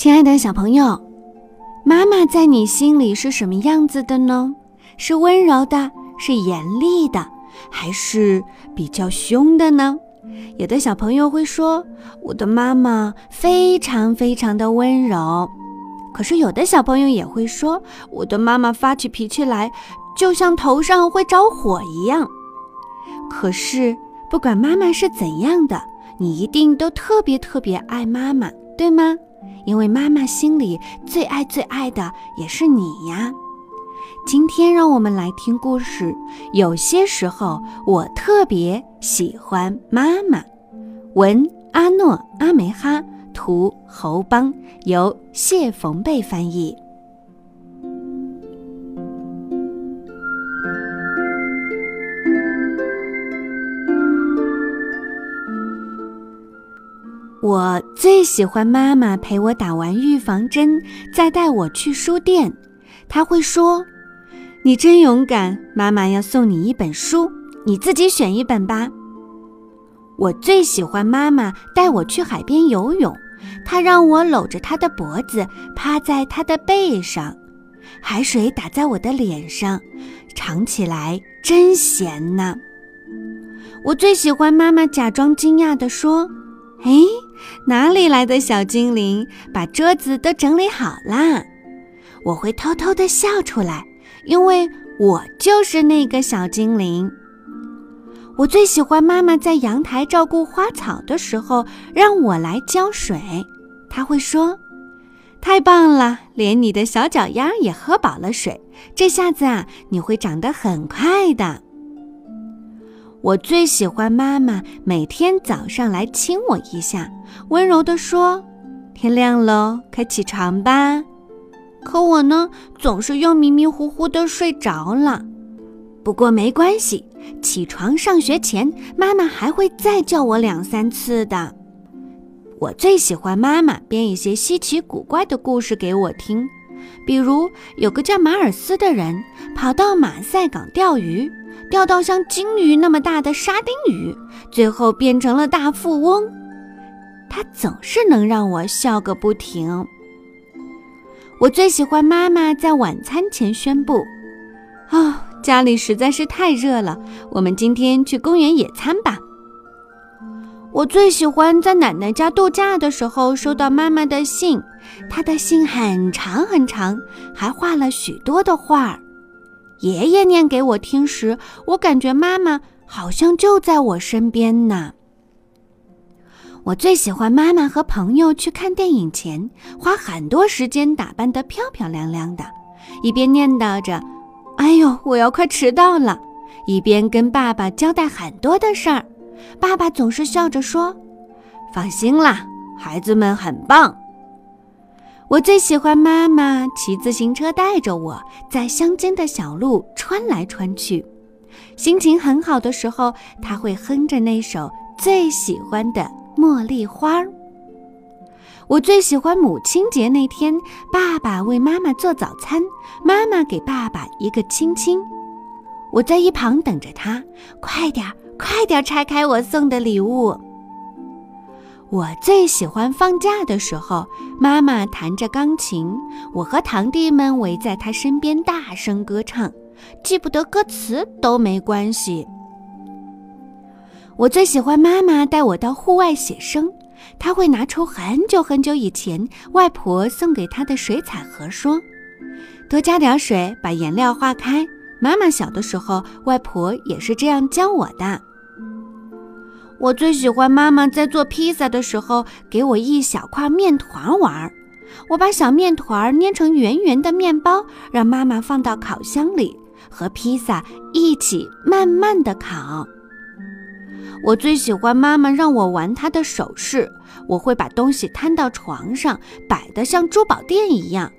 亲爱的小朋友，妈妈在你心里是什么样子的呢？是温柔的，是严厉的，还是比较凶的呢？有的小朋友会说，我的妈妈非常非常的温柔。可是有的小朋友也会说，我的妈妈发起脾气来，就像头上会着火一样。可是不管妈妈是怎样的，你一定都特别特别爱妈妈，对吗？因为妈妈心里最爱最爱的也是你呀。今天让我们来听故事。有些时候，我特别喜欢妈妈。文阿诺阿梅哈，图侯邦，由谢冯贝翻译。我最喜欢妈妈陪我打完预防针，再带我去书店。她会说：“你真勇敢，妈妈要送你一本书，你自己选一本吧。”我最喜欢妈妈带我去海边游泳，她让我搂着她的脖子，趴在她的背上，海水打在我的脸上，尝起来真咸呐。我最喜欢妈妈假装惊讶地说。哎，哪里来的小精灵？把桌子都整理好啦！我会偷偷的笑出来，因为我就是那个小精灵。我最喜欢妈妈在阳台照顾花草的时候，让我来浇水。她会说：“太棒了，连你的小脚丫也喝饱了水，这下子啊，你会长得很快的。”我最喜欢妈妈每天早上来亲我一下，温柔地说：“天亮了，快起床吧。”可我呢，总是又迷迷糊糊地睡着了。不过没关系，起床上学前，妈妈还会再叫我两三次的。我最喜欢妈妈编一些稀奇古怪的故事给我听，比如有个叫马尔斯的人跑到马赛港钓鱼。钓到像金鱼那么大的沙丁鱼，最后变成了大富翁。他总是能让我笑个不停。我最喜欢妈妈在晚餐前宣布：“哦，家里实在是太热了，我们今天去公园野餐吧。”我最喜欢在奶奶家度假的时候收到妈妈的信，她的信很长很长，还画了许多的画儿。爷爷念给我听时，我感觉妈妈好像就在我身边呢。我最喜欢妈妈和朋友去看电影前，花很多时间打扮得漂漂亮亮的，一边念叨着“哎呦，我要快迟到了”，一边跟爸爸交代很多的事儿。爸爸总是笑着说：“放心啦，孩子们很棒。”我最喜欢妈妈骑自行车带着我在乡间的小路穿来穿去，心情很好的时候，她会哼着那首最喜欢的《茉莉花》。我最喜欢母亲节那天，爸爸为妈妈做早餐，妈妈给爸爸一个亲亲。我在一旁等着他，快点儿，快点儿拆开我送的礼物。我最喜欢放假的时候，妈妈弹着钢琴，我和堂弟们围在她身边大声歌唱，记不得歌词都没关系。我最喜欢妈妈带我到户外写生，她会拿出很久很久以前外婆送给她的水彩盒，说：“多加点水，把颜料化开。”妈妈小的时候，外婆也是这样教我的。我最喜欢妈妈在做披萨的时候给我一小块面团玩。我把小面团捏成圆圆的面包，让妈妈放到烤箱里，和披萨一起慢慢的烤。我最喜欢妈妈让我玩她的首饰，我会把东西摊到床上，摆得像珠宝店一样。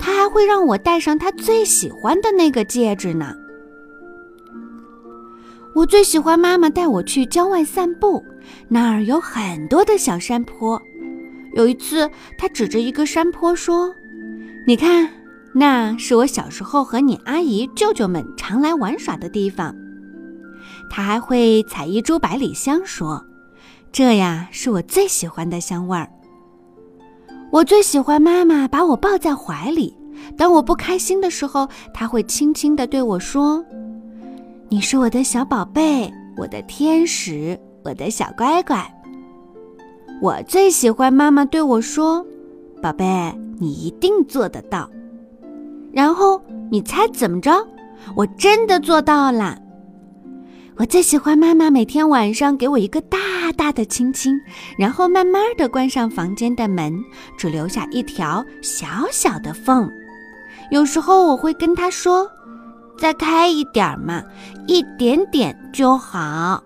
她还会让我戴上她最喜欢的那个戒指呢。我最喜欢妈妈带我去郊外散步，那儿有很多的小山坡。有一次，她指着一个山坡说：“你看，那是我小时候和你阿姨、舅舅们常来玩耍的地方。”她还会采一株百里香，说：“这呀，是我最喜欢的香味儿。”我最喜欢妈妈把我抱在怀里。当我不开心的时候，她会轻轻地对我说：“你是我的小宝贝，我的天使，我的小乖乖。”我最喜欢妈妈对我说：“宝贝，你一定做得到。”然后你猜怎么着？我真的做到了。我最喜欢妈妈每天晚上给我一个大大的亲亲，然后慢慢的关上房间的门，只留下一条小小的缝。有时候我会跟她说：“再开一点嘛，一点点就好。”